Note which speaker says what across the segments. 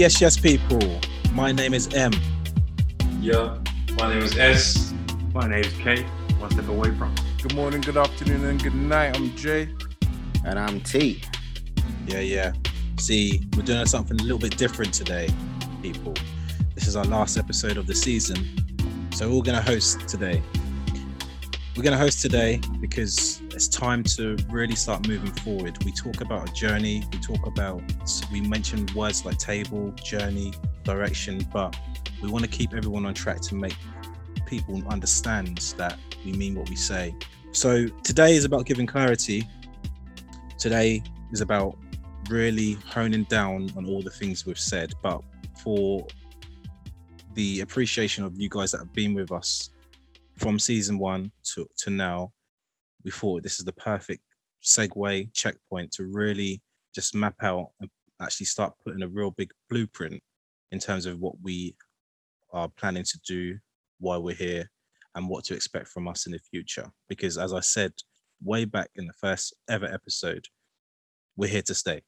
Speaker 1: Yes, yes, people. My name is M.
Speaker 2: Yeah, my name is S.
Speaker 3: My name is K. One step away from.
Speaker 4: Good morning, good afternoon, and good night. I'm Jay.
Speaker 5: And I'm T.
Speaker 1: Yeah, yeah. See, we're doing something a little bit different today, people. This is our last episode of the season. So we're all going to host today. We're going to host today because it's time to really start moving forward. We talk about a journey, we talk about, we mentioned words like table, journey, direction, but we want to keep everyone on track to make people understand that we mean what we say. So today is about giving clarity. Today is about really honing down on all the things we've said, but for the appreciation of you guys that have been with us from season one to, to now, we thought this is the perfect segue checkpoint to really just map out and actually start putting a real big blueprint in terms of what we are planning to do, why we're here, and what to expect from us in the future. Because as I said way back in the first ever episode, we're here to stay.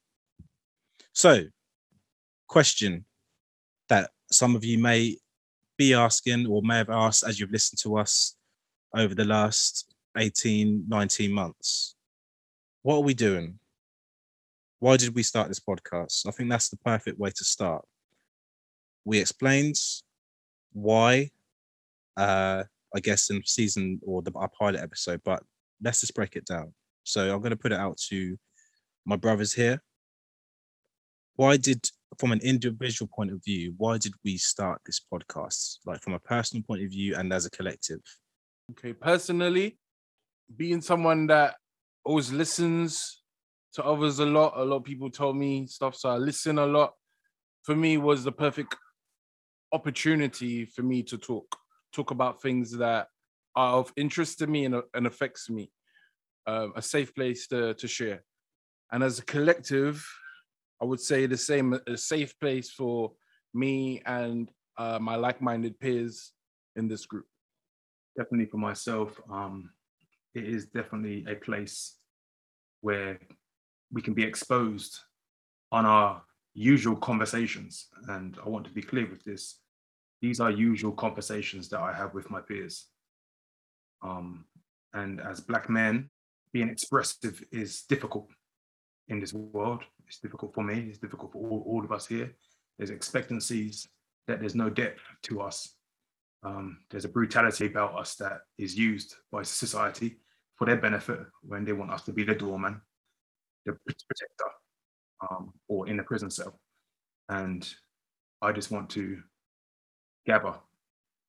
Speaker 1: So, question that some of you may be asking or may have asked as you've listened to us over the last 18, 19 months. What are we doing? Why did we start this podcast? I think that's the perfect way to start. We explained why, uh, I guess, in season or the, our pilot episode, but let's just break it down. So I'm going to put it out to my brothers here. Why did, from an individual point of view, why did we start this podcast? Like from a personal point of view and as a collective?
Speaker 4: Okay, personally, being someone that always listens to others a lot, a lot of people told me stuff, so I listen a lot. For me, was the perfect opportunity for me to talk, talk about things that are of interest to me and, and affects me. Uh, a safe place to to share, and as a collective, I would say the same, a safe place for me and uh, my like-minded peers in this group.
Speaker 3: Definitely for myself, um, it is definitely a place where we can be exposed on our usual conversations. And I want to be clear with this. These are usual conversations that I have with my peers. Um, and as Black men, being expressive is difficult in this world. It's difficult for me, it's difficult for all, all of us here. There's expectancies that there's no depth to us. Um, there's a brutality about us that is used by society for their benefit when they want us to be the doorman, the protector, um, or in the prison cell. And I just want to gather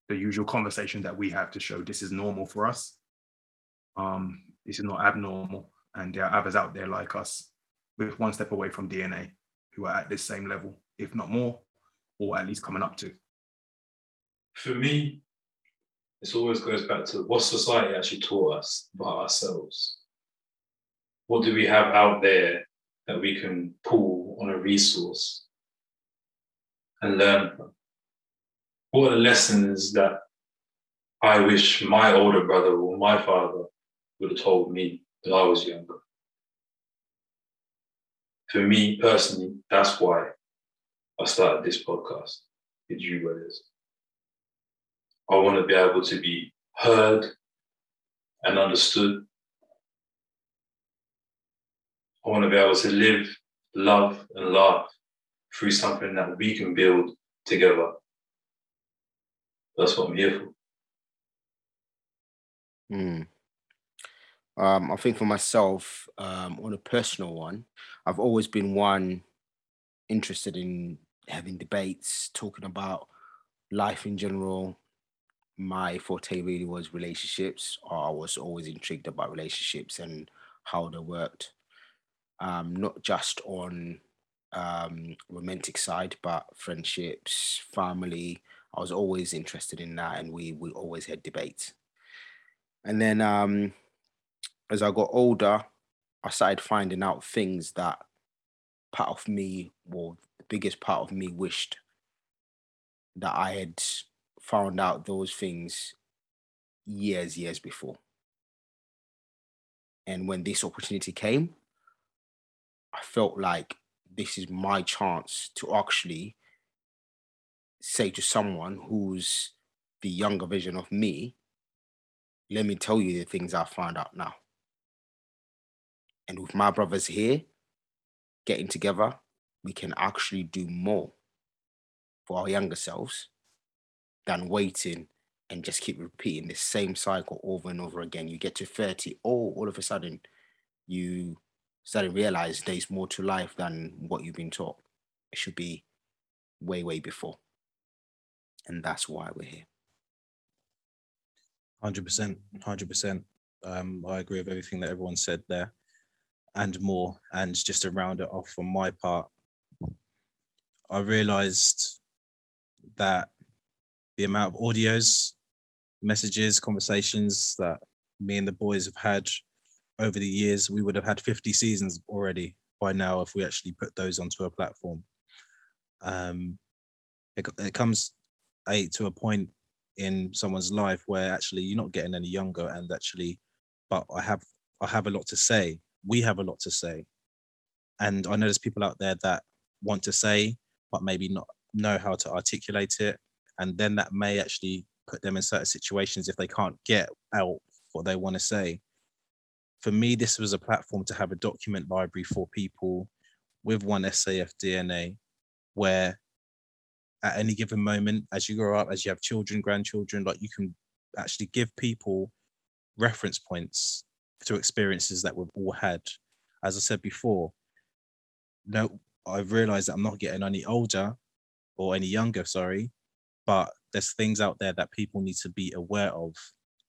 Speaker 3: the usual conversation that we have to show this is normal for us. Um, this is not abnormal. And there are others out there like us with one step away from DNA who are at this same level, if not more, or at least coming up to.
Speaker 2: For me, this always goes back to what society actually taught us about ourselves. What do we have out there that we can pull on a resource and learn from? What are the lessons that I wish my older brother or my father would have told me when I was younger? For me personally, that's why I started this podcast with you brothers. I want to be able to be heard and understood. I want to be able to live, love, and laugh through something that we can build together. That's what I'm here
Speaker 5: for. Mm. Um, I think for myself, um, on a personal one, I've always been one interested in having debates, talking about life in general. My forte really was relationships. I was always intrigued about relationships and how they worked, um, not just on um, romantic side, but friendships, family. I was always interested in that, and we we always had debates. And then um, as I got older, I started finding out things that part of me, or the biggest part of me, wished that I had found out those things years, years before. And when this opportunity came, I felt like this is my chance to actually say to someone who's the younger version of me, let me tell you the things I found out now. And with my brothers here getting together, we can actually do more for our younger selves than waiting and just keep repeating the same cycle over and over again. You get to 30, oh, all of a sudden you start to realize there's more to life than what you've been taught. It should be way, way before. And that's why we're here.
Speaker 1: Hundred percent, hundred percent. Um, I agree with everything that everyone said there, and more. And just to round it off on my part, I realised that the amount of audios, messages, conversations that me and the boys have had over the years, we would have had 50 seasons already by now if we actually put those onto a platform. Um, it, it comes a, to a point in someone's life where actually you're not getting any younger and actually but i have i have a lot to say we have a lot to say. And i know there's people out there that want to say but maybe not know how to articulate it. And then that may actually put them in certain situations if they can't get out what they want to say. For me this was a platform to have a document library for people with one saf dna where at any given moment as you grow up, as you have children, grandchildren, like you can actually give people reference points to experiences that we've all had. As I said before, no, I've realized that I'm not getting any older or any younger, sorry, but there's things out there that people need to be aware of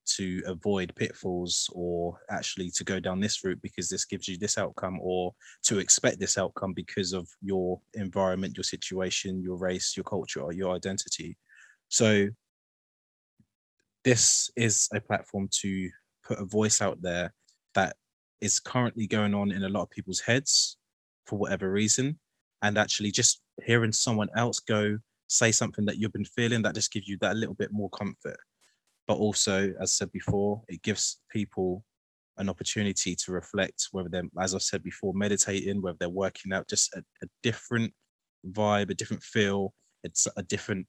Speaker 1: to avoid pitfalls or actually to go down this route because this gives you this outcome or to expect this outcome because of your environment your situation your race your culture or your identity so this is a platform to put a voice out there that is currently going on in a lot of people's heads for whatever reason and actually just hearing someone else go say something that you've been feeling that just gives you that little bit more comfort but also, as said before, it gives people an opportunity to reflect whether they're, as I said before, meditating, whether they're working out, just a, a different vibe, a different feel, it's a different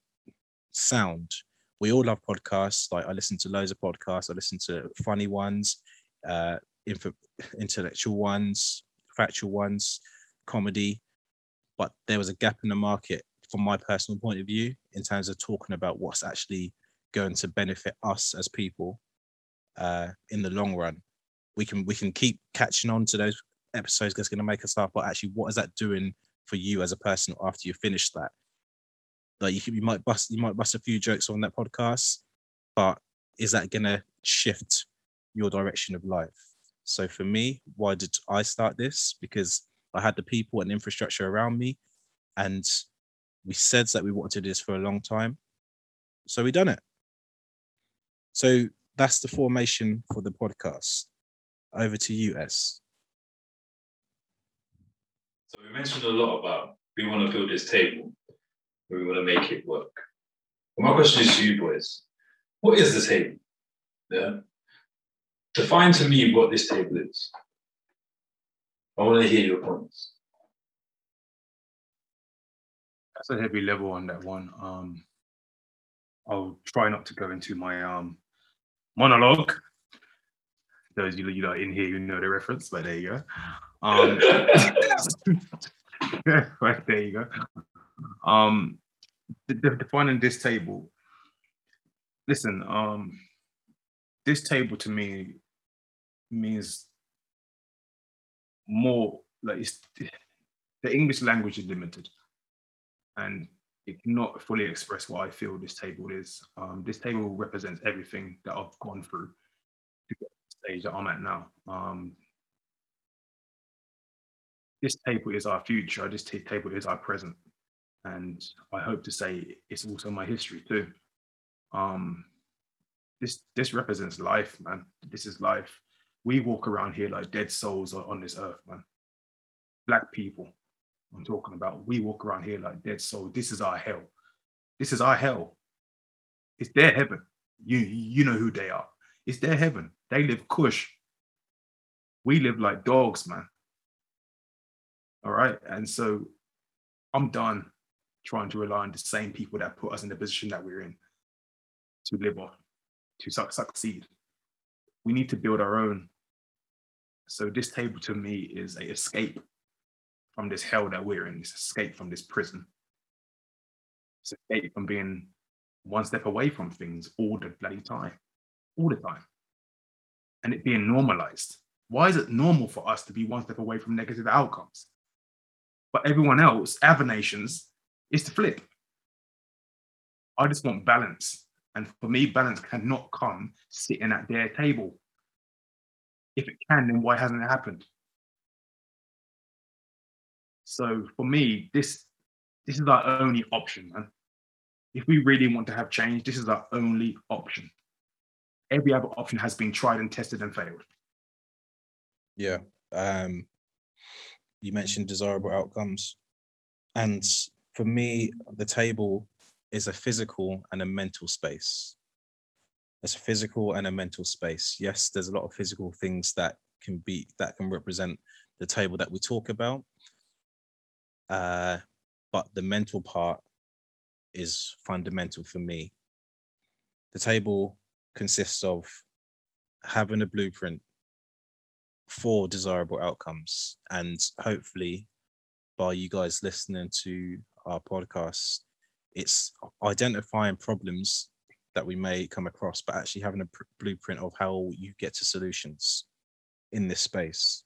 Speaker 1: sound. We all love podcasts. Like I listen to loads of podcasts. I listen to funny ones, uh, inf- intellectual ones, factual ones, comedy. But there was a gap in the market from my personal point of view in terms of talking about what's actually going to benefit us as people uh, in the long run. We can we can keep catching on to those episodes that's going to make us laugh, but actually, what is that doing for you as a person after you finish that? Like you, you might bust you might bust a few jokes on that podcast, but is that going to shift your direction of life? So for me, why did I start this? Because I had the people and infrastructure around me, and we said that we wanted to do this for a long time, so we done it. So that's the formation for the podcast. Over to you, S.
Speaker 2: So we mentioned a lot about we want to build this table, we want to make it work. my question is to you boys: What is the table? Yeah. Define to me what this table is. I want to hear your points.
Speaker 3: That's a heavy level on that one. Um, I'll try not to go into my um monologue. Those you you know in here, you know the reference, but there you go. Um, right there you go. Um, defining this table. Listen, um, this table to me means more like it's, the English language is limited, and it cannot fully express what I feel this table is. Um, this table represents everything that I've gone through to get to the stage that I'm at now. Um, this table is our future. This table is our present, and I hope to say it's also my history too. Um, this this represents life, man. This is life. We walk around here like dead souls on this earth, man. Black people, I'm talking about. We walk around here like dead souls. This is our hell. This is our hell. It's their heaven. You you know who they are. It's their heaven. They live cush. We live like dogs, man. All right. And so I'm done trying to rely on the same people that put us in the position that we're in to live off, to su- succeed. We need to build our own. So this table to me is a escape from this hell that we're in, this escape from this prison. It's escape from being one step away from things all the bloody time, all the time. And it being normalized. Why is it normal for us to be one step away from negative outcomes? But everyone else, other nations, is to flip. I just want balance. And for me, balance cannot come sitting at their table. If it can, then why hasn't it happened? So for me, this this is our only option, man. If we really want to have change, this is our only option. Every other option has been tried and tested and failed.
Speaker 1: Yeah. Um, you mentioned desirable outcomes. And for me, the table is a physical and a mental space. It's a physical and a mental space. Yes, there's a lot of physical things that can be that can represent the table that we talk about. Uh, but the mental part is fundamental for me. The table consists of having a blueprint for desirable outcomes and hopefully by you guys listening to our podcast it's identifying problems that we may come across but actually having a pr- blueprint of how you get to solutions in this space.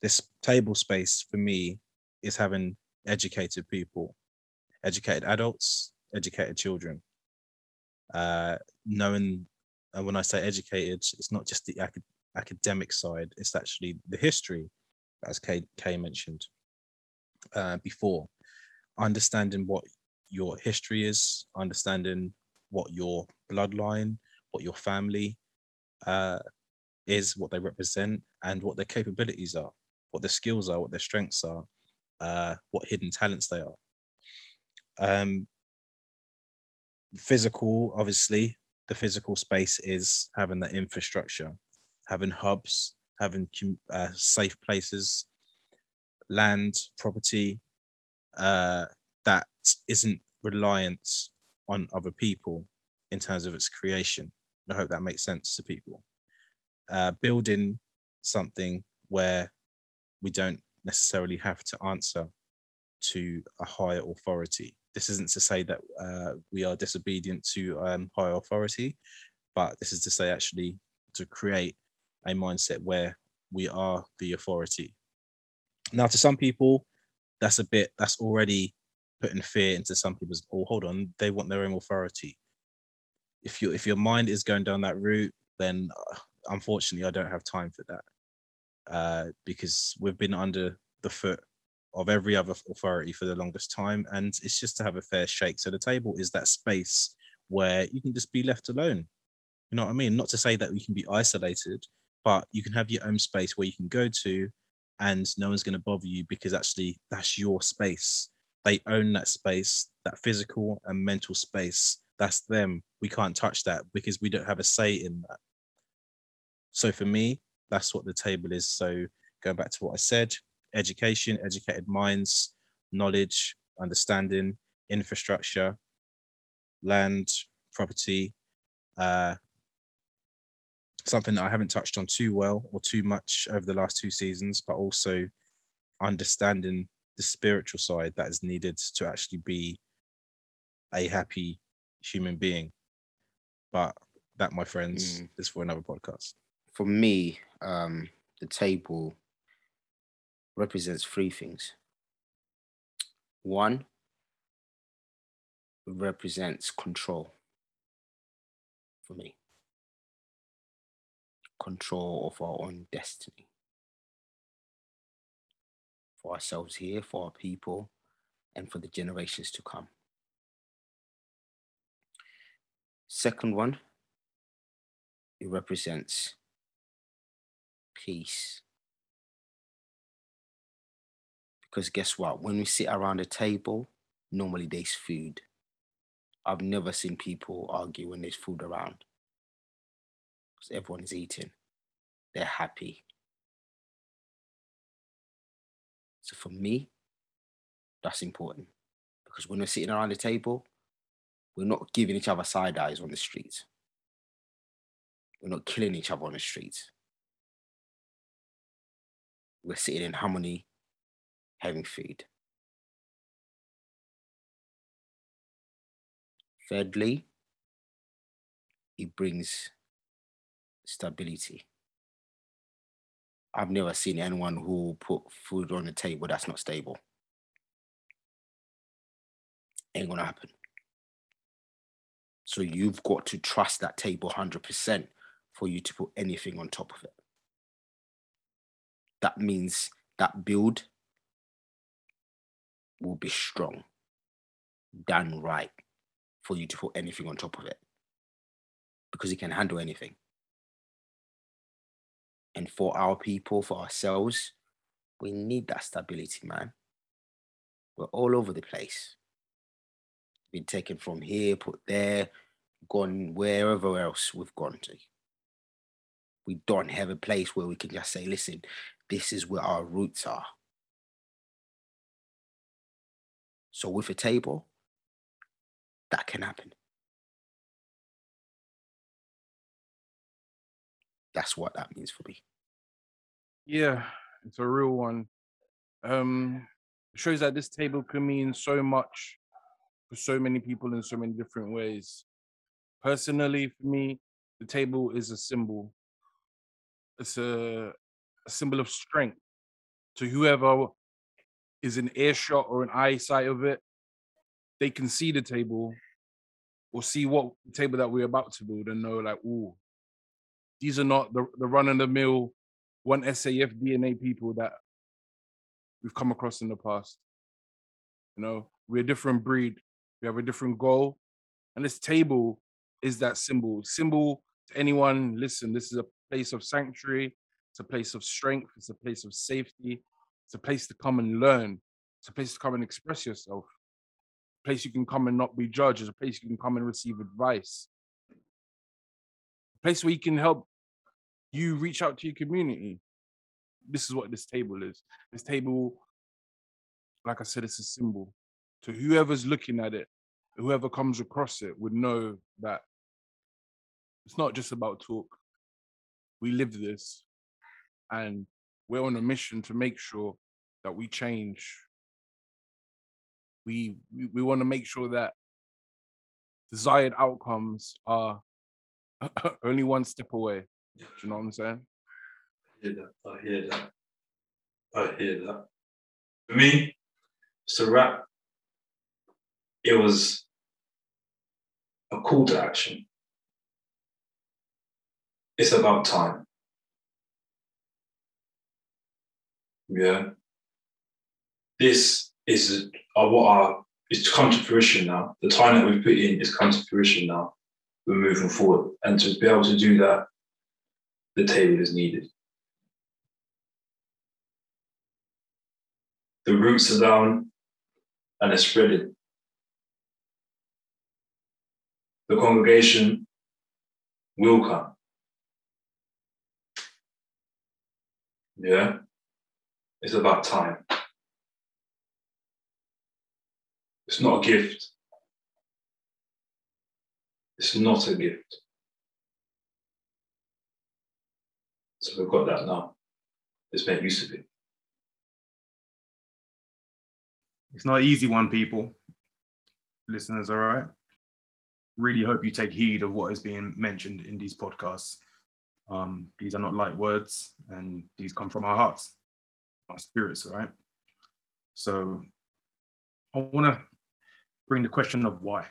Speaker 1: This table space for me is having educated people educated adults educated children. Uh knowing and when i say educated it's not just the acad- academic side it's actually the history as kay, kay mentioned uh, before. Understanding what your history is understanding what your bloodline what your family uh, is what they represent and what their capabilities are what their skills are what their strengths are uh, what hidden talents they are. Um, physical obviously the physical space is having that infrastructure having hubs having uh, safe places land property uh, that isn't reliant on other people in terms of its creation. I hope that makes sense to people. Uh, building something where we don't necessarily have to answer to a higher authority. This isn't to say that uh, we are disobedient to um, higher authority, but this is to say actually to create a mindset where we are the authority. Now, to some people, that's a bit that's already putting fear into some people's. Oh, hold on, they want their own authority. If you if your mind is going down that route, then uh, unfortunately, I don't have time for that uh, because we've been under the foot of every other authority for the longest time and it's just to have a fair shake so the table is that space where you can just be left alone you know what i mean not to say that you can be isolated but you can have your own space where you can go to and no one's going to bother you because actually that's your space they own that space that physical and mental space. That's them. We can't touch that because we don't have a say in that. So for me that's what the table is. So going back to what i said education, educated minds, knowledge, understanding, infrastructure, land, property. Uh, something that I haven't touched on too well or too much over the last two seasons, but also understanding the spiritual side that is needed to actually be a happy human being. But that, my friends,
Speaker 5: Mm.
Speaker 1: is for another podcast.
Speaker 5: For me, um, the table represents three things. One represents control for me, control of our own destiny for ourselves here, for our people, and for the generations to come. Second one, it represents peace. Because guess what? When we sit around a table, normally there's food. I've never seen people argue when there's food around. Because everyone is eating. They're happy. So for me, that's important. Because when we're sitting around the table, we're not giving each other side eyes on the street. We're not killing each other on the street. We're sitting in harmony, having food. Thirdly, it brings stability. I've never seen anyone who put food on the table that's not stable. Ain't gonna happen. So you've got to trust that table 100% for you to put anything on top of it. That means that build will be strong, done right for you to put anything on top of it because it can handle anything. And for our people, for ourselves, we need that stability, man. We're all over the place. Been taken from here, put there, gone wherever else we've gone to. We don't have a place where we can just say, listen, this is where our roots are. So with a table, that can happen. That's what that means for me.
Speaker 4: Yeah, it's a real one. Um, shows that this table can mean so much for so many people in so many different ways. Personally, for me, the table is a symbol. It's a, a symbol of strength to whoever is in earshot or an eyesight of it. They can see the table or see what table that we're about to build and know, like, oh, these are not the, the run of the mill one SAF DNA people that we've come across in the past. You know, we're a different breed. We have a different goal. And this table is that symbol. Symbol to anyone, listen, this is a place of sanctuary. It's a place of strength. It's a place of safety. It's a place to come and learn. It's a place to come and express yourself. A place you can come and not be judged. It's a place you can come and receive advice. A place where you can help you reach out to your community. This is what this table is. This table, like I said, it's a symbol. To whoever's looking at it, whoever comes across it would know that it's not just about talk. We live this and we're on a mission to make sure that we change. We we, we want to make sure that desired outcomes are only one step away. Do you know what I'm saying?
Speaker 2: I hear that. I hear that. I hear that. For me, so rap, it was a call to action. It's about time. Yeah. This is uh, what our it's come to fruition now. The time that we've put in is come to fruition now. We're moving forward. And to be able to do that, the table is needed. The roots are down and it's spreading. The congregation will come. Yeah, it's about time. It's not a gift. It's not a gift. So we've got that now. Let's make use of it.
Speaker 3: It's not an easy one, people. Listeners, all right? Really hope you take heed of what is being mentioned in these podcasts. Um, these are not light words, and these come from our hearts, our spirits, all right? So I want to bring the question of why.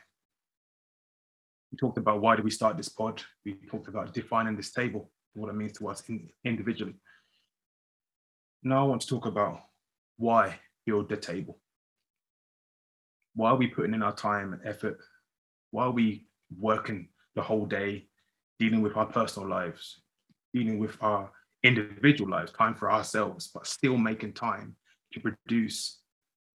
Speaker 3: We talked about why did we start this pod? We talked about defining this table what it means to us in, individually. Now I want to talk about why build the table. Why are we putting in our time and effort? Why are we working the whole day, dealing with our personal lives, dealing with our individual lives, time for ourselves, but still making time to produce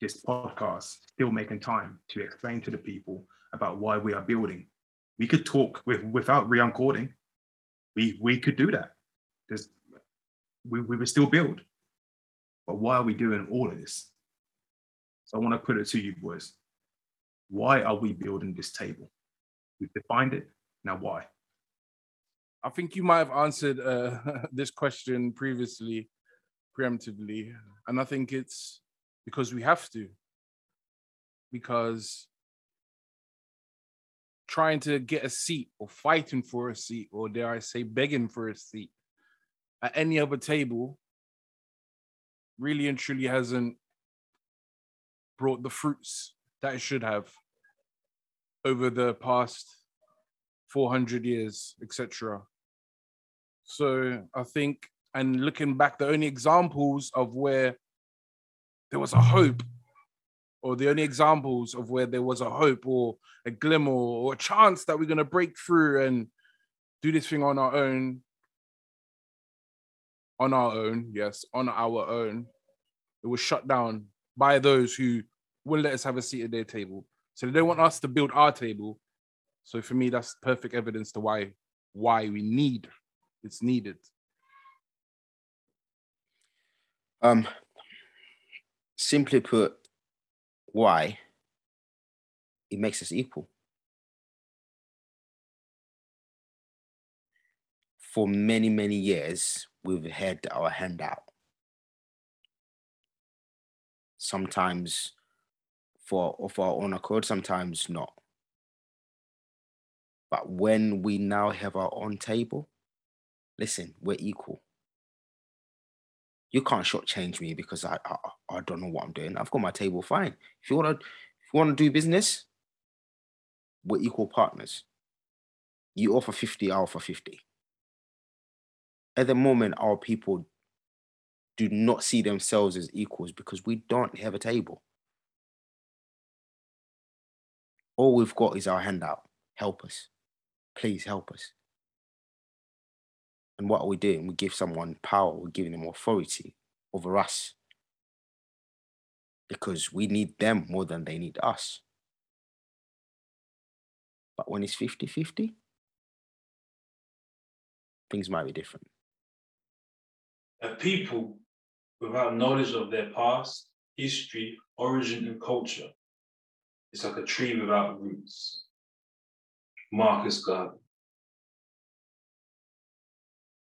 Speaker 3: this podcast, still making time to explain to the people about why we are building. We could talk with without re-encoding we we could do that. Because we, we would still build. But why are we doing all of this? So I want to put it to you, boys. why are we building this table? We've defined it. Now, why?
Speaker 4: I think you might have answered uh, this question previously, preemptively, and I think it's because we have to. Because trying to get a seat or fighting for a seat, or dare I say, begging for a seat at any other table really and truly hasn't brought the fruits that it should have over the past 400 years, etc. So I think, and looking back, the only examples of where there was a hope, or the only examples of where there was a hope or a glimmer or a chance that we're going to break through and do this thing on our own, on our own, yes, on our own, it was shut down by those who wouldn't let us have a seat at their table. So they don't want us to build our table. So for me, that's perfect evidence to why why we need it's needed.
Speaker 5: Um, simply put, why? It makes us equal. For many, many years, we've had our hand out. Sometimes for of our own accord, sometimes not. But when we now have our own table, listen, we're equal. You can't shortchange me because I, I I don't know what I'm doing. I've got my table fine. If you wanna if you wanna do business, we're equal partners. You offer 50, I offer 50. At the moment, our people do not see themselves as equals because we don't have a table. All we've got is our handout. Help us. Please help us. And what are we doing? We give someone power, we're giving them authority over us. Because we need them more than they need us. But when it's 50 50, things might be different.
Speaker 2: A people without knowledge of their past, history, origin, and culture is like a tree without roots. Marcus Garvey.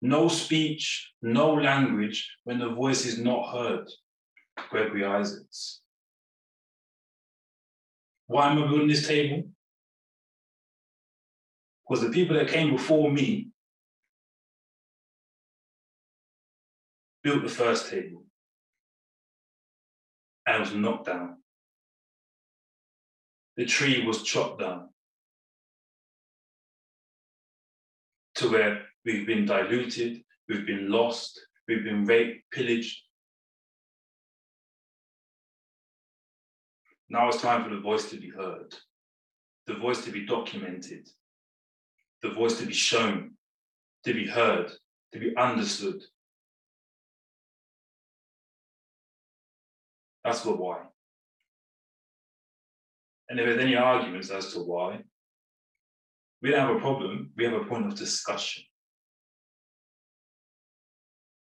Speaker 2: No speech, no language when the voice is not heard. Gregory Isaacs. Why am I building this table? Because the people that came before me built the first table and was knocked down. The tree was chopped down to where we've been diluted, we've been lost, we've been raped, pillaged. Now it's time for the voice to be heard, the voice to be documented, the voice to be shown, to be heard, to be understood. That's the why. And if there's any arguments as to why, we don't have a problem, we have a point of discussion.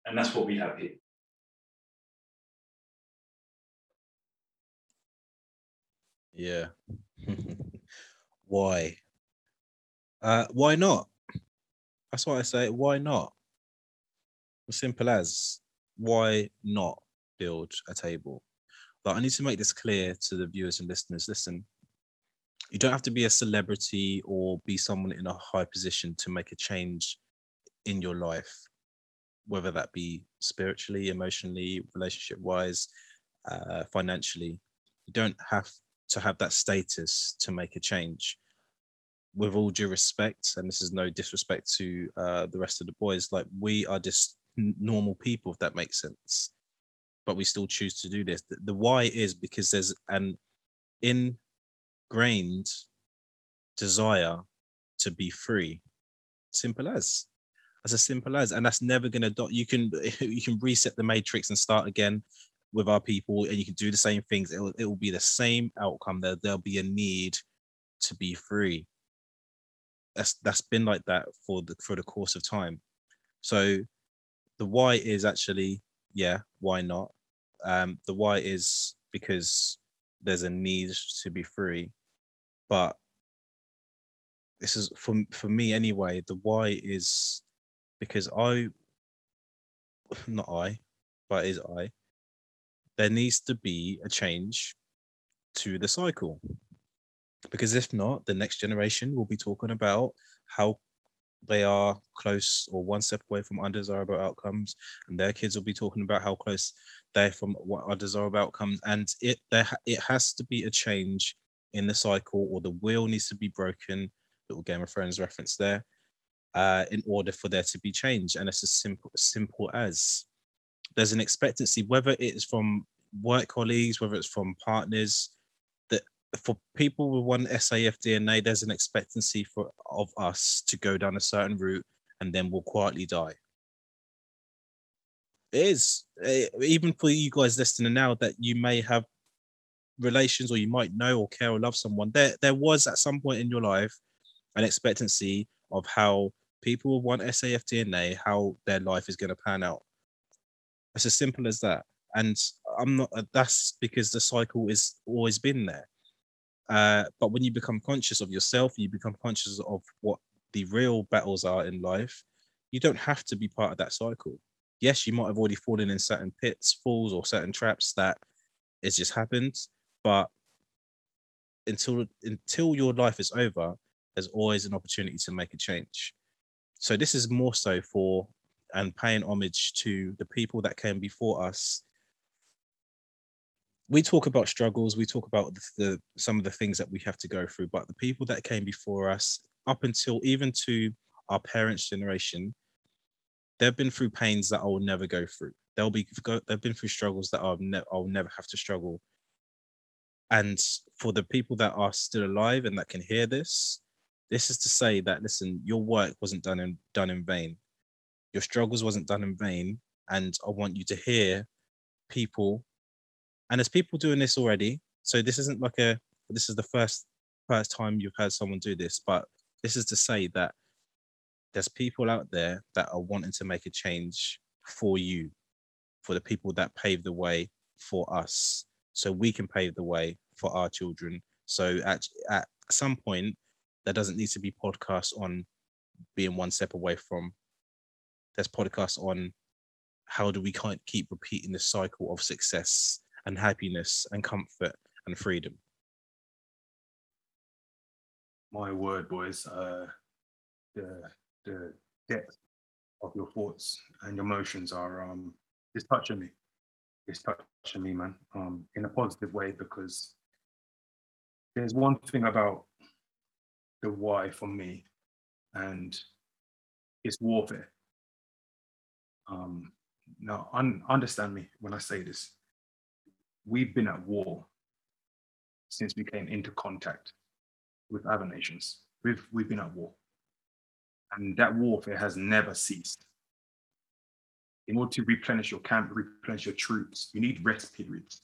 Speaker 2: And that's what we have here.
Speaker 1: Yeah. why? Uh, why not? That's why I say. Why not? As simple as why not build a table? But I need to make this clear to the viewers and listeners. Listen, you don't have to be a celebrity or be someone in a high position to make a change in your life, whether that be spiritually, emotionally, relationship wise, uh, financially. You don't have to have that status to make a change. With all due respect, and this is no disrespect to uh, the rest of the boys, like we are just normal people, if that makes sense. But we still choose to do this. The, the why is because there's an ingrained desire to be free. Simple as. As as simple as, and that's never gonna. Do- you can you can reset the matrix and start again with our people and you can do the same things it will, it will be the same outcome there there'll be a need to be free that's that's been like that for the for the course of time so the why is actually yeah why not um the why is because there's a need to be free but this is for for me anyway. The why is because I, not I, but is I. There needs to be a change to the cycle, because if not, the next generation will be talking about how they are close or one step away from undesirable outcomes, and their kids will be talking about how close they're from what undesirable outcomes. And it there it has to be a change in the cycle, or the wheel needs to be broken little Game of Thrones reference there, uh, in order for there to be change. And it's as simple, simple as there's an expectancy, whether it's from work colleagues, whether it's from partners, that for people with one SAF DNA, there's an expectancy for of us to go down a certain route and then we'll quietly die. It is eh, even for you guys listening now that you may have relations or you might know or care or love someone. There, there was at some point in your life an expectancy of how people want SAF DNA, how their life is going to pan out. It's as simple as that. And I'm not, that's because the cycle is always been there. Uh, but when you become conscious of yourself, you become conscious of what the real battles are in life, you don't have to be part of that cycle. Yes, you might have already fallen in certain pits, falls, or certain traps that it's just happened. But until until your life is over, there's always an opportunity to make a change. So this is more so for and paying homage to the people that came before us. We talk about struggles, we talk about the, the some of the things that we have to go through, but the people that came before us, up until even to our parents' generation, they've been through pains that I will never go through. They'll be they've been through struggles that I'll, ne- I'll never have to struggle. And for the people that are still alive and that can hear this, this is to say that listen, your work wasn't done in done in vain. Your struggles wasn't done in vain. And I want you to hear people, and there's people doing this already. So this isn't like a this is the first first time you've heard someone do this, but this is to say that there's people out there that are wanting to make a change for you, for the people that paved the way for us, so we can pave the way for our children. So at at some point, there doesn't need to be podcasts on being one step away from. There's podcasts on how do we can't keep repeating the cycle of success and happiness and comfort and freedom.
Speaker 3: My word, boys. Uh, the the depth of your thoughts and your emotions are um it's touching me. It's touching me, man. Um, in a positive way because there's one thing about the why for me, and it's warfare. Um, now, un- understand me when I say this. We've been at war since we came into contact with other nations. We've we've been at war, and that warfare has never ceased. In order to replenish your camp, replenish your troops, you need rest periods.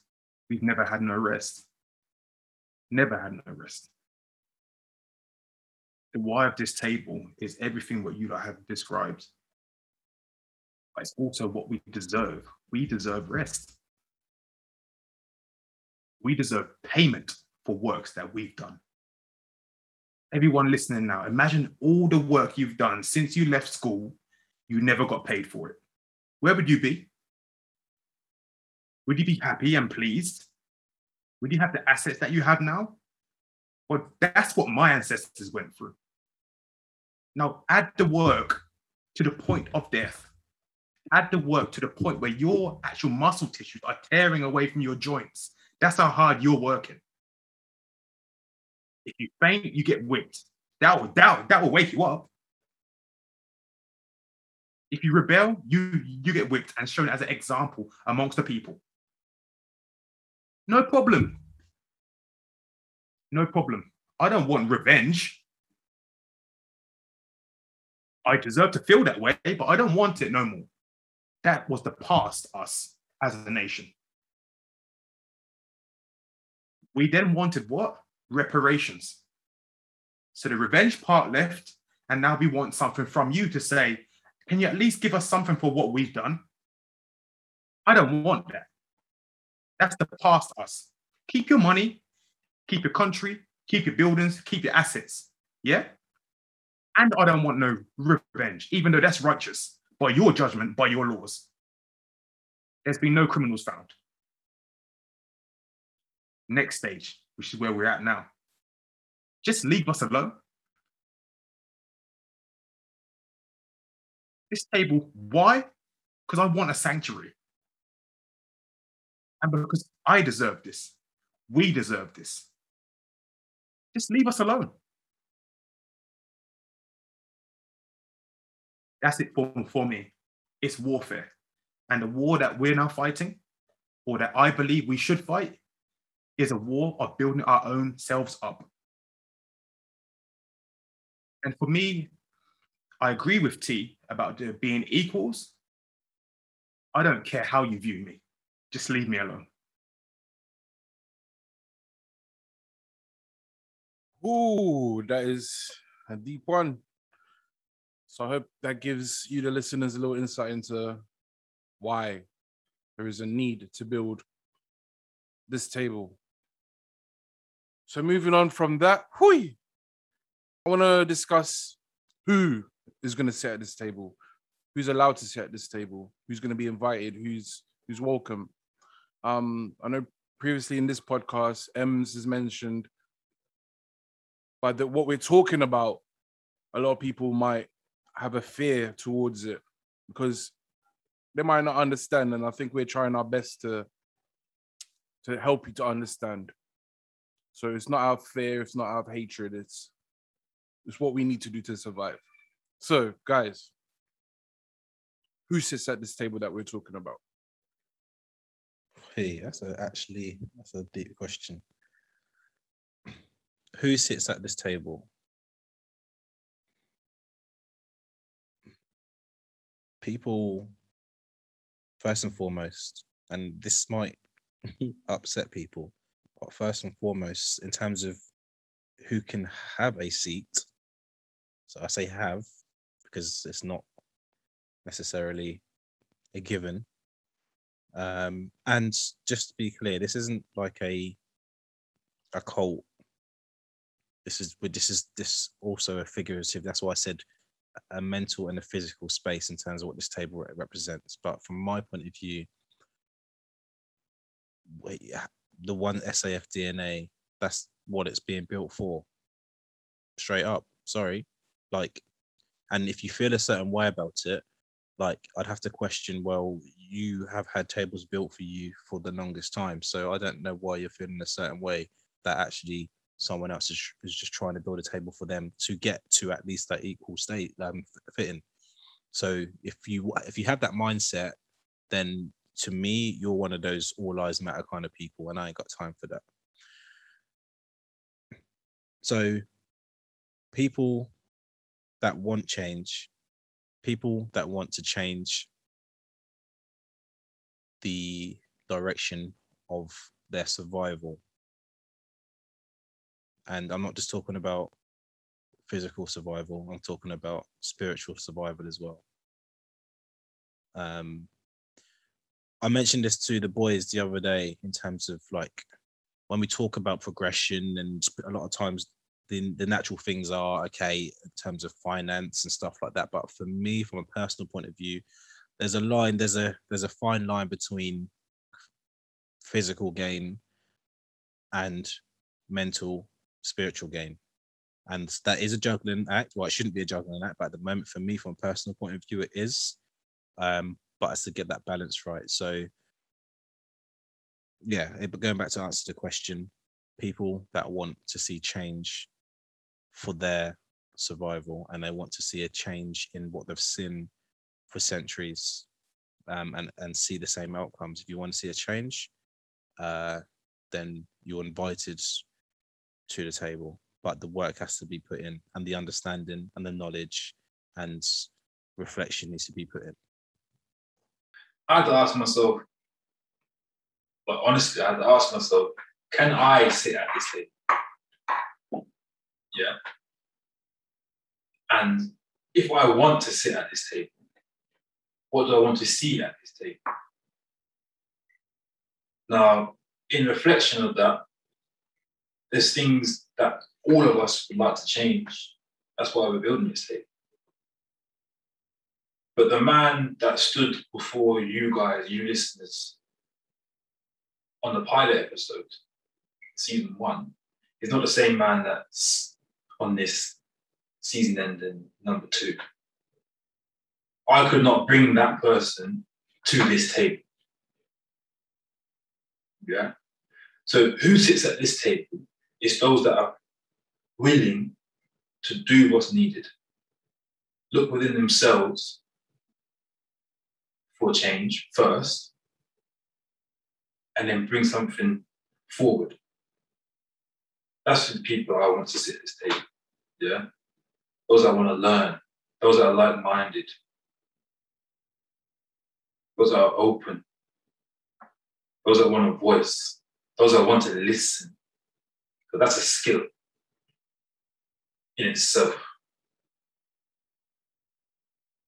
Speaker 3: We've never had no rest. Never had no rest the why of this table is everything what you have described. But it's also what we deserve. We deserve rest. We deserve payment for works that we've done. Everyone listening now, imagine all the work you've done since you left school, you never got paid for it. Where would you be? Would you be happy and pleased? Would you have the assets that you have now? Well, that's what my ancestors went through. Now add the work to the point of death. Add the work to the point where your actual muscle tissues are tearing away from your joints. That's how hard you're working. If you faint, you get whipped. That will, that, that will wake you up. If you rebel, you, you get whipped and shown as an example amongst the people. No problem. No problem. I don't want revenge. I deserve to feel that way, but I don't want it no more. That was the past us as a nation. We then wanted what? Reparations. So the revenge part left, and now we want something from you to say, can you at least give us something for what we've done? I don't want that. That's the past us. Keep your money, keep your country, keep your buildings, keep your assets. Yeah. And I don't want no revenge, even though that's righteous by your judgment, by your laws. There's been no criminals found. Next stage, which is where we're at now. Just leave us alone. This table, why? Because I want a sanctuary. And because I deserve this. We deserve this. Just leave us alone. That's it for, for me. It's warfare. And the war that we're now fighting, or that I believe we should fight, is a war of building our own selves up. And for me, I agree with T about being equals. I don't care how you view me, just leave me alone.
Speaker 4: Ooh, that is a deep one. So I hope that gives you, the listeners, a little insight into why there is a need to build this table. So moving on from that, hui, I want to discuss who is going to sit at this table, who's allowed to sit at this table, who's going to be invited, who's who's welcome. Um, I know previously in this podcast, Ems has mentioned but the, what we're talking about, a lot of people might have a fear towards it because they might not understand, and I think we're trying our best to to help you to understand. So it's not of fear, it's not of hatred, it's it's what we need to do to survive. So, guys, who sits at this table that we're talking about?
Speaker 1: Hey, that's a, actually that's a deep question who sits at this table? People, first and foremost, and this might upset people, but first and foremost, in terms of who can have a seat, so I say have because it's not necessarily a given. Um, and just to be clear, this isn't like a a cult this is this is this also a figurative. That's why I said a mental and a physical space in terms of what this table represents. But from my point of view, the one SAF DNA, that's what it's being built for. Straight up, sorry, like, and if you feel a certain way about it, like I'd have to question. Well, you have had tables built for you for the longest time, so I don't know why you're feeling a certain way that actually someone else is, is just trying to build a table for them to get to at least that equal state um, fitting. So if you if you have that mindset, then to me you're one of those all lives matter kind of people, and I ain't got time for that. So people that want change, people that want to change the direction of their survival and I'm not just talking about physical survival, I'm talking about spiritual survival as well. Um, I mentioned this to the boys the other day in terms of like when we talk about progression, and a lot of times the, the natural things are okay in terms of finance and stuff like that. But for me, from a personal point of view, there's a line, there's a there's a fine line between physical gain and mental spiritual gain. And that is a juggling act. Well, it shouldn't be a juggling act, but at the moment, for me, from a personal point of view, it is. Um, but it's to get that balance right. So, yeah, but going back to answer the question, people that want to see change for their survival and they want to see a change in what they've seen for centuries um, and, and see the same outcomes. If you want to see a change, uh, then you're invited to the table, but the work has to be put in, and the understanding and the knowledge and reflection needs to be put in.
Speaker 2: I had to ask myself, but honestly, I had to ask myself, can I sit at this table? Yeah. And if I want to sit at this table, what do I want to see at this table? Now, in reflection of that, there's things that all of us would like to change. That's why we're building this table. But the man that stood before you guys, you listeners, on the pilot episode, season one, is not the same man that's on this season ending number two. I could not bring that person to this table. Yeah. So who sits at this table is those that are willing to do what's needed, look within themselves for change first, and then bring something forward. That's the people I want to sit at this table. Yeah. Those that want to learn, those that are like minded, those that are open, those that want a voice, those that want to listen. So that's a skill in itself.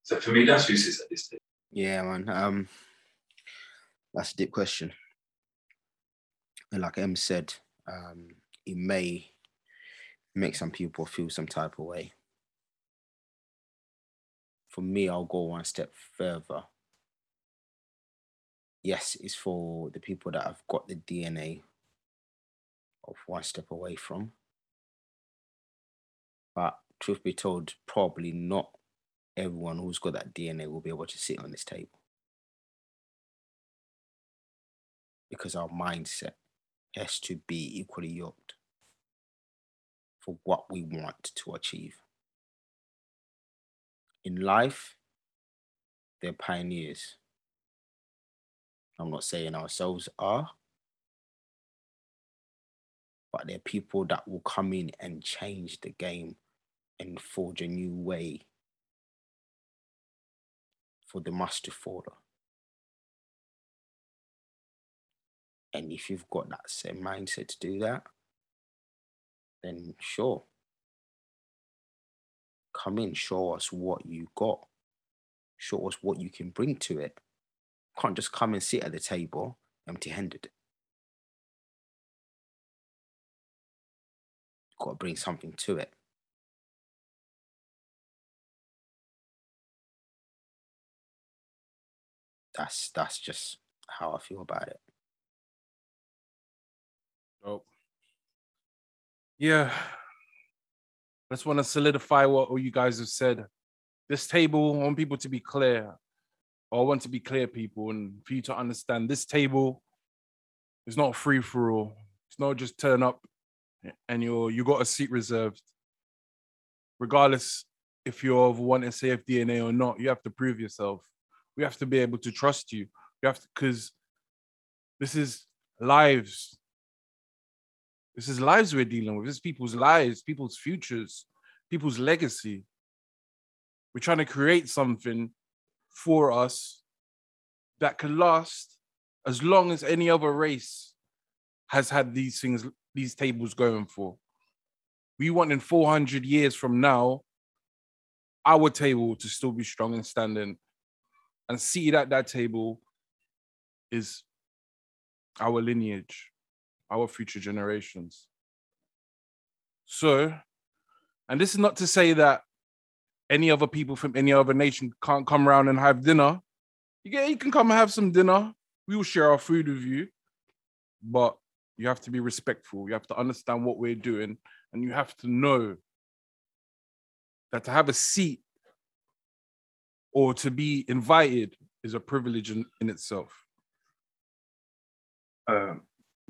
Speaker 2: So for me, that's who sits at this table.
Speaker 5: Yeah, man. Um, that's a deep question. And like Em said, um, it may make some people feel some type of way. For me, I'll go one step further. Yes, it's for the people that have got the DNA of one step away from. But truth be told, probably not everyone who's got that DNA will be able to sit on this table. Because our mindset has to be equally yoked for what we want to achieve. In life, they're pioneers. I'm not saying ourselves are, but they're people that will come in and change the game and forge a new way for the mass to follow. And if you've got that same mindset to do that, then sure. Come in, show us what you got. Show us what you can bring to it. Can't just come and sit at the table empty handed. Got to bring something to it. That's that's just how I feel about it.
Speaker 4: Dope. Yeah. I just want to solidify what all you guys have said. This table, I want people to be clear. I want to be clear, people, and for you to understand this table is not free for all. It's not just turn up and you're you got a seat reserved. Regardless if you're of safe DNA or not, you have to prove yourself. We have to be able to trust you. You have to because this is lives. This is lives we're dealing with. This is people's lives, people's futures, people's legacy. We're trying to create something for us that can last as long as any other race has had these things, these tables going for. We want in 400 years from now, our table to still be strong and standing. And seated at that table is our lineage, our future generations. So, and this is not to say that any other people from any other nation can't come around and have dinner. You get, you can come and have some dinner. We will share our food with you, but you have to be respectful. You have to understand what we're doing, and you have to know that to have a seat or to be invited is a privilege in, in itself.
Speaker 3: uh,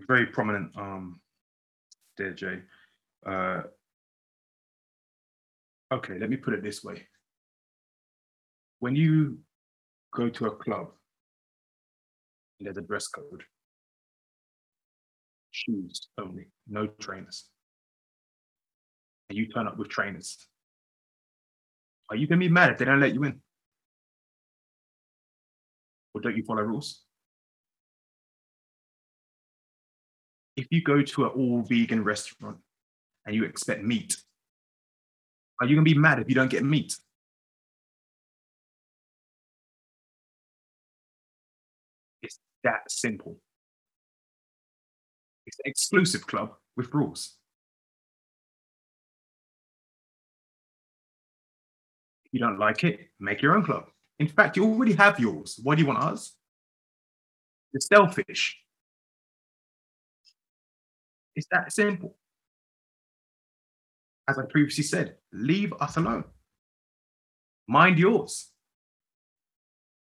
Speaker 3: very prominent um there, Jay. Uh, okay, let me put it this way. When you go to a club, and there's a dress code, shoes only, no trainers, and you turn up with trainers, are you gonna be mad if they don't let you in? Or don't you follow rules? if you go to an all vegan restaurant and you expect meat, are you gonna be mad if you don't get meat? It's that simple exclusive club with rules. If you don't like it, make your own club. In fact, you already have yours. Why do you want ours? You're selfish. It's that simple. As I previously said, leave us alone. Mind yours.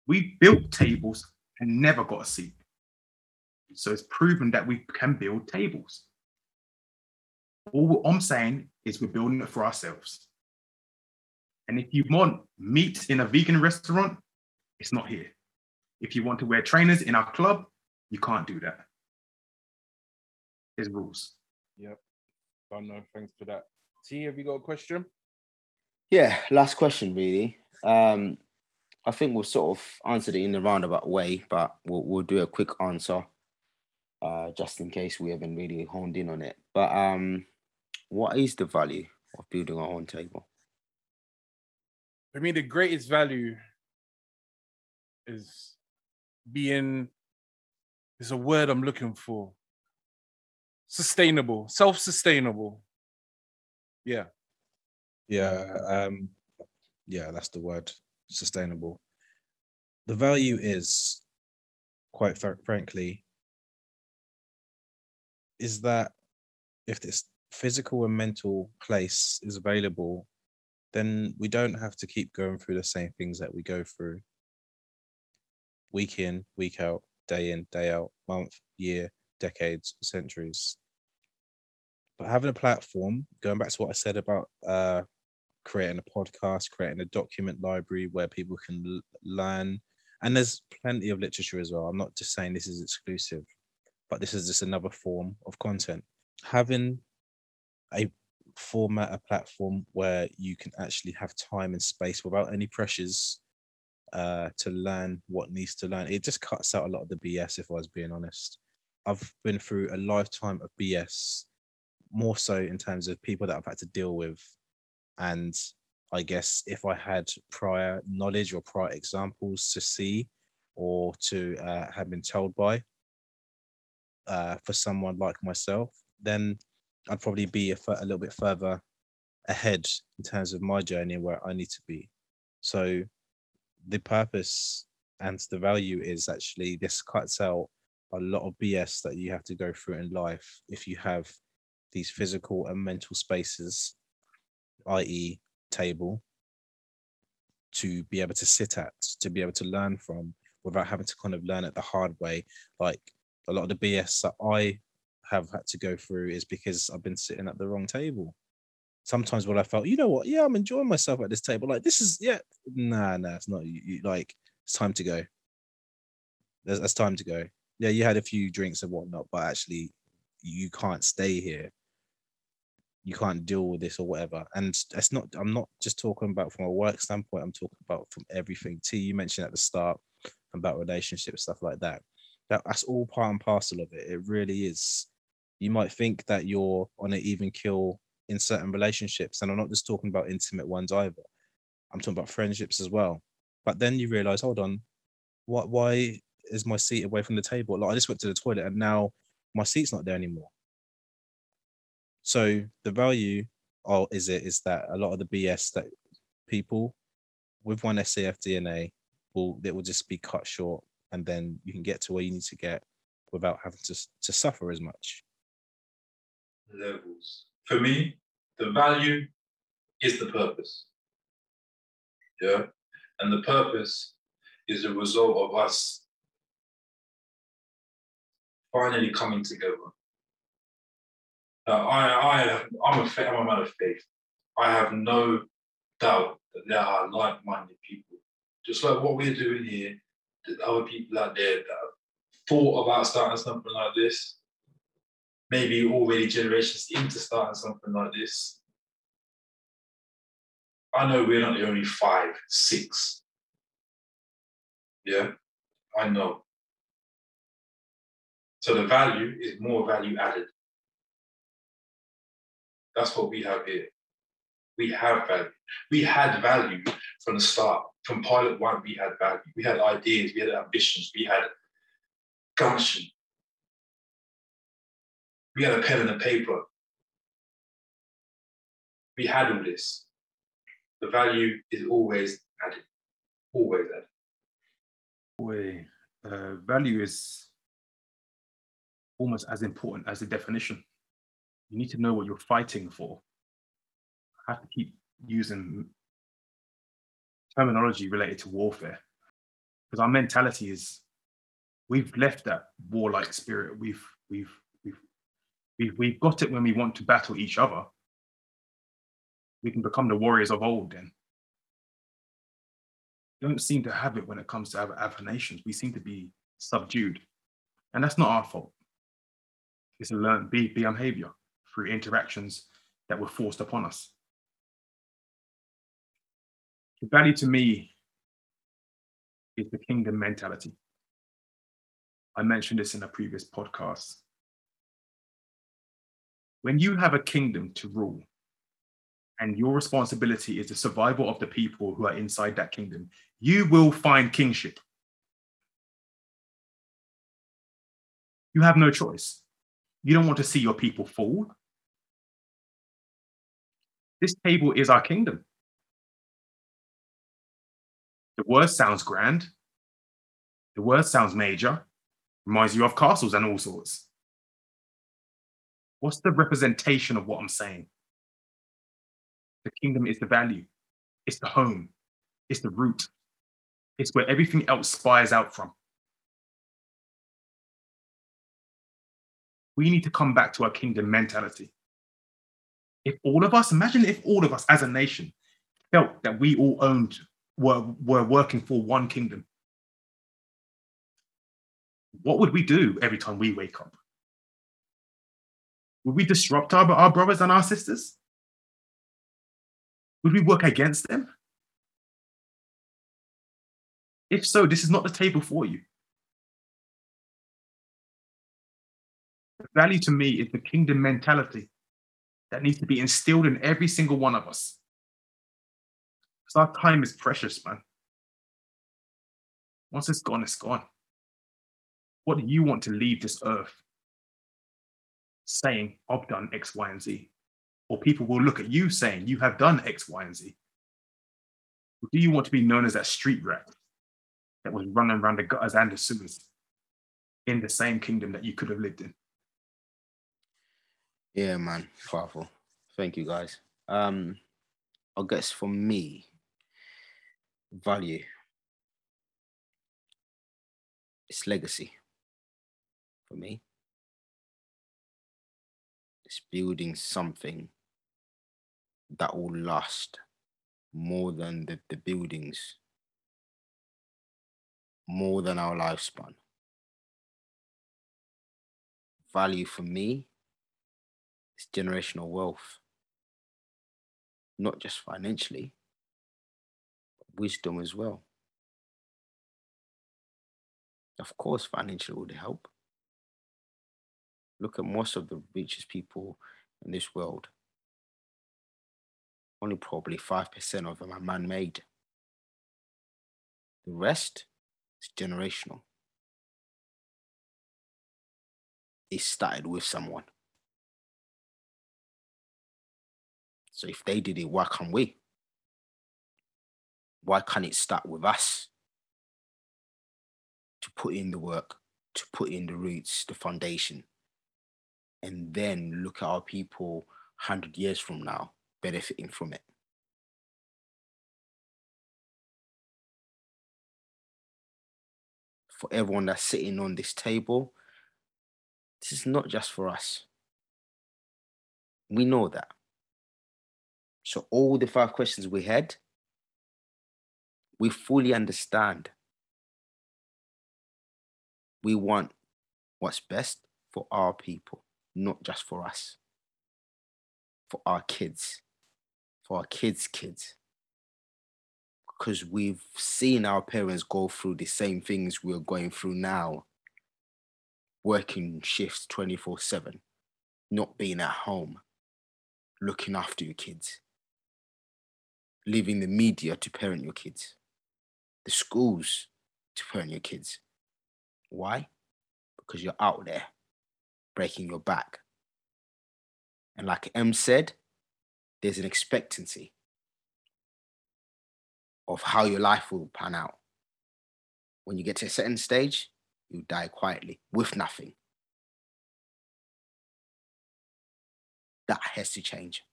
Speaker 3: We built tables and never got a seat. So it's proven that we can build tables. All I'm saying is we're building it for ourselves. And if you want meat in a vegan restaurant, it's not here. If you want to wear trainers in our club, you can't do that. There's rules.
Speaker 4: Yep. I know. Thanks for that. T, have you got a question?
Speaker 5: Yeah, last question really. Um, I think we've sort of answered it in a roundabout way, but we'll we'll do a quick answer, uh, just in case we haven't really honed in on it. But um, what is the value of building a own table?
Speaker 4: For me, the greatest value is being is a word I'm looking for. Sustainable, self-sustainable. Yeah.
Speaker 1: Yeah, um, yeah, that's the word. Sustainable. The value is, quite fr- frankly, is that if this physical and mental place is available, then we don't have to keep going through the same things that we go through week in, week out, day in, day out, month, year, decades, centuries. But having a platform, going back to what I said about uh, creating a podcast, creating a document library where people can l- learn, and there's plenty of literature as well. I'm not just saying this is exclusive, but this is just another form of content. Having a format, a platform where you can actually have time and space without any pressures uh, to learn what needs to learn. It just cuts out a lot of the BS, if I was being honest. I've been through a lifetime of BS, more so in terms of people that I've had to deal with. And I guess if I had prior knowledge or prior examples to see or to uh, have been told by uh, for someone like myself, then I'd probably be a, a little bit further ahead in terms of my journey where I need to be. So the purpose and the value is actually this cuts out a lot of BS that you have to go through in life if you have these physical and mental spaces, i.e., table, to be able to sit at, to be able to learn from without having to kind of learn it the hard way. Like a lot of the BS that I have had to go through is because I've been sitting at the wrong table. Sometimes what I felt, you know what, yeah, I'm enjoying myself at this table. Like this is, yeah, nah, nah, it's not. You, you like it's time to go. There's, it's time to go. Yeah, you had a few drinks and whatnot, but actually, you can't stay here. You can't deal with this or whatever. And it's not. I'm not just talking about from a work standpoint. I'm talking about from everything. T, you mentioned at the start about relationships, stuff like that. That that's all part and parcel of it. It really is. You might think that you're on an even kill in certain relationships, and I'm not just talking about intimate ones either. I'm talking about friendships as well. But then you realize, hold on, what? Why is my seat away from the table? Like I just went to the toilet, and now my seat's not there anymore. So the value, or is it, is that a lot of the BS that people with one SAF DNA will it will just be cut short, and then you can get to where you need to get without having to to suffer as much.
Speaker 2: levels. For me, the value is the purpose. Yeah. And the purpose is a result of us finally coming together. I, I, I'm a, I'm a man of faith. I have no doubt that there are like-minded people, just like what we're doing here. There's other people out there that have thought about starting something like this, maybe already generations into starting something like this. I know we're not the only five, six. Yeah, I know. So the value is more value added. That's what we have here. We have value. We had value from the start. From pilot one, we had value. We had ideas, we had ambitions, we had gumption. We had a pen and a paper. We had all this. the value is always added. Always added.
Speaker 3: Boy, uh, value is almost as important as the definition. You need to know what you're fighting for. I have to keep using terminology related to warfare because our mentality is we've left that warlike spirit. We've we've we've we've we've got it when we want to battle each other. We can become the warriors of old then. We don't seem to have it when it comes to other, other nations. We seem to be subdued. And that's not our fault. It's a learned be, behavior through interactions that were forced upon us. The value to me is the kingdom mentality. I mentioned this in a previous podcast. When you have a kingdom to rule, and your responsibility is the survival of the people who are inside that kingdom, you will find kingship. You have no choice. You don't want to see your people fall. This table is our kingdom. The word sounds grand. The word sounds major. Reminds you of castles and all sorts. What's the representation of what I'm saying? The kingdom is the value, it's the home, it's the root, it's where everything else spires out from. We need to come back to our kingdom mentality. If all of us, imagine if all of us as a nation felt that we all owned, were, were working for one kingdom. What would we do every time we wake up? Would we disrupt our, our brothers and our sisters? Would we work against them? If so, this is not the table for you. The value to me is the kingdom mentality that needs to be instilled in every single one of us. Because our time is precious, man. Once it's gone, it's gone. What do you want to leave this earth saying, I've done X, Y, and Z? Or people will look at you saying, You have done X, Y, and Z. Or do you want to be known as that street rat that was running around the gutters and the sewers in the same kingdom that you could have lived in?
Speaker 5: Yeah, man, powerful. Thank you, guys. Um, I guess for me, value, it's legacy. For me, it's building something that will last more than the, the buildings, more than our lifespan. Value for me is generational wealth, not just financially, wisdom as well. Of course, financially would help. Look at most of the richest people in this world only probably 5% of them are man made. The rest is generational. It started with someone. So if they did it, why can't we? Why can't it start with us? To put in the work, to put in the roots, the foundation, and then look at our people 100 years from now benefiting from it. For everyone that's sitting on this table, this is not just for us. We know that. So, all the five questions we had, we fully understand. We want what's best for our people, not just for us, for our kids for our kids' kids. Because we've seen our parents go through the same things we're going through now working shifts 24 7, not being at home, looking after your kids, leaving the media to parent your kids, the schools to parent your kids. Why? Because you're out there breaking your back. And like M said, there's an expectancy. of how your life will pan out. When you get to a certain stage, you die quietly with nothing. That has to change.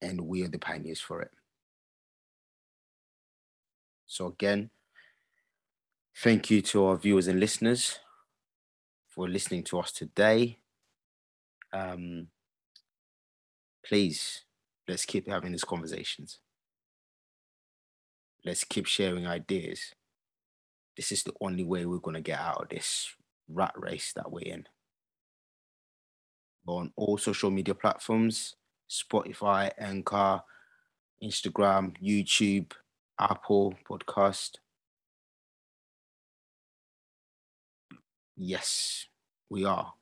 Speaker 5: And we are the pioneers for it. So, again, thank you to our viewers and listeners for listening to us today. Um, please, let's keep having these conversations. Let's keep sharing ideas. This is the only way we're going to get out of this rat race that we're in. on all social media platforms Spotify, Anchor, Instagram, YouTube, Apple Podcast. Yes, we are.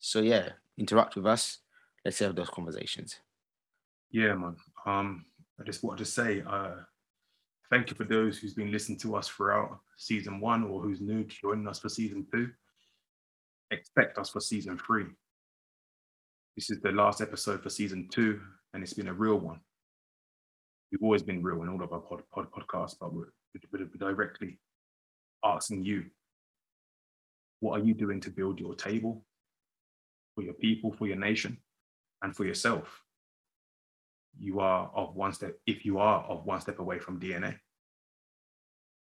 Speaker 5: So yeah, interact with us. Let's have those conversations.
Speaker 3: Yeah, man. Um, I just wanted to say, uh, thank you for those who's been listening to us throughout season one or who's new to joining us for season two. Expect us for season three. This is the last episode for season two, and it's been a real one. We've always been real in all of our pod, pod, podcasts, but we're, we're directly asking you, what are you doing to build your table for your people, for your nation, and for yourself? You are of one step, if you are of one step away from DNA.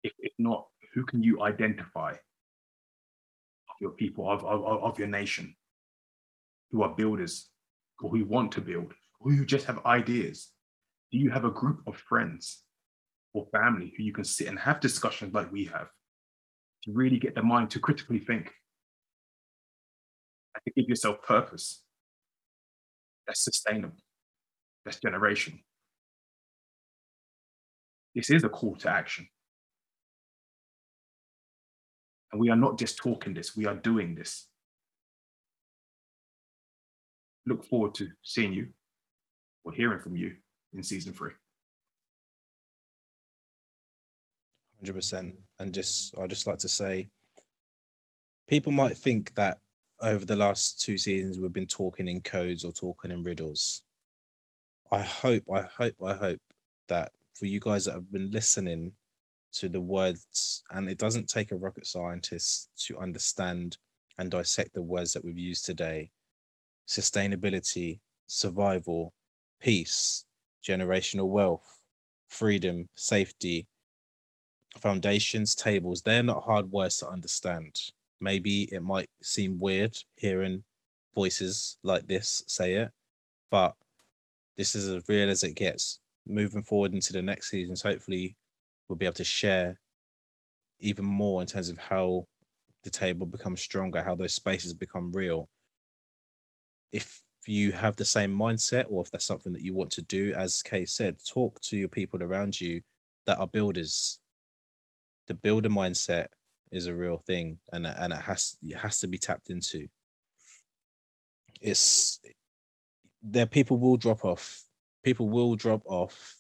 Speaker 3: If, if not, who can you identify of your people, of, of, of your nation, who are builders, or who want to build, or who just have ideas? Do you have a group of friends or family who you can sit and have discussions like we have to really get the mind to critically think and to give yourself purpose that's sustainable, that's generational? This is a call to action. And we are not just talking this, we are doing this. Look forward to seeing you or hearing from you in season three.
Speaker 1: Hundred percent. And just, I'd just like to say, people might think that over the last two seasons we've been talking in codes or talking in riddles. I hope, I hope, I hope that for you guys that have been listening to the words, and it doesn't take a rocket scientist to understand and dissect the words that we've used today sustainability, survival, peace, generational wealth, freedom, safety, foundations, tables. They're not hard words to understand. Maybe it might seem weird hearing voices like this say it, but this is as real as it gets. Moving forward into the next seasons, hopefully, we'll be able to share even more in terms of how the table becomes stronger, how those spaces become real. If you have the same mindset, or if that's something that you want to do, as Kay said, talk to your people around you that are builders. The builder mindset is a real thing, and and it has it has to be tapped into. It's there. People will drop off. People will drop off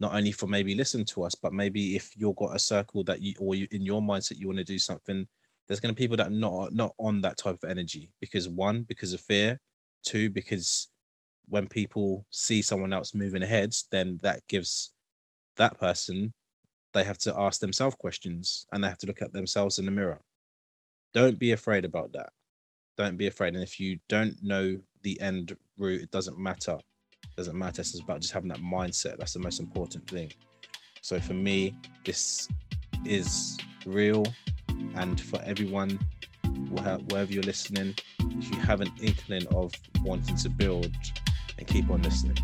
Speaker 1: not only for maybe listen to us, but maybe if you've got a circle that you or you in your mindset you want to do something, there's going to be people that are not not on that type of energy because one because of fear, two because when people see someone else moving ahead, then that gives that person they have to ask themselves questions and they have to look at themselves in the mirror. Don't be afraid about that. Don't be afraid. And if you don't know the end route, it doesn't matter It doesn't matter. It's about just having that mindset. That's the most important thing. So for me, this is real. And for everyone, wherever you're listening, if you have an inkling of wanting to build, and keep on listening.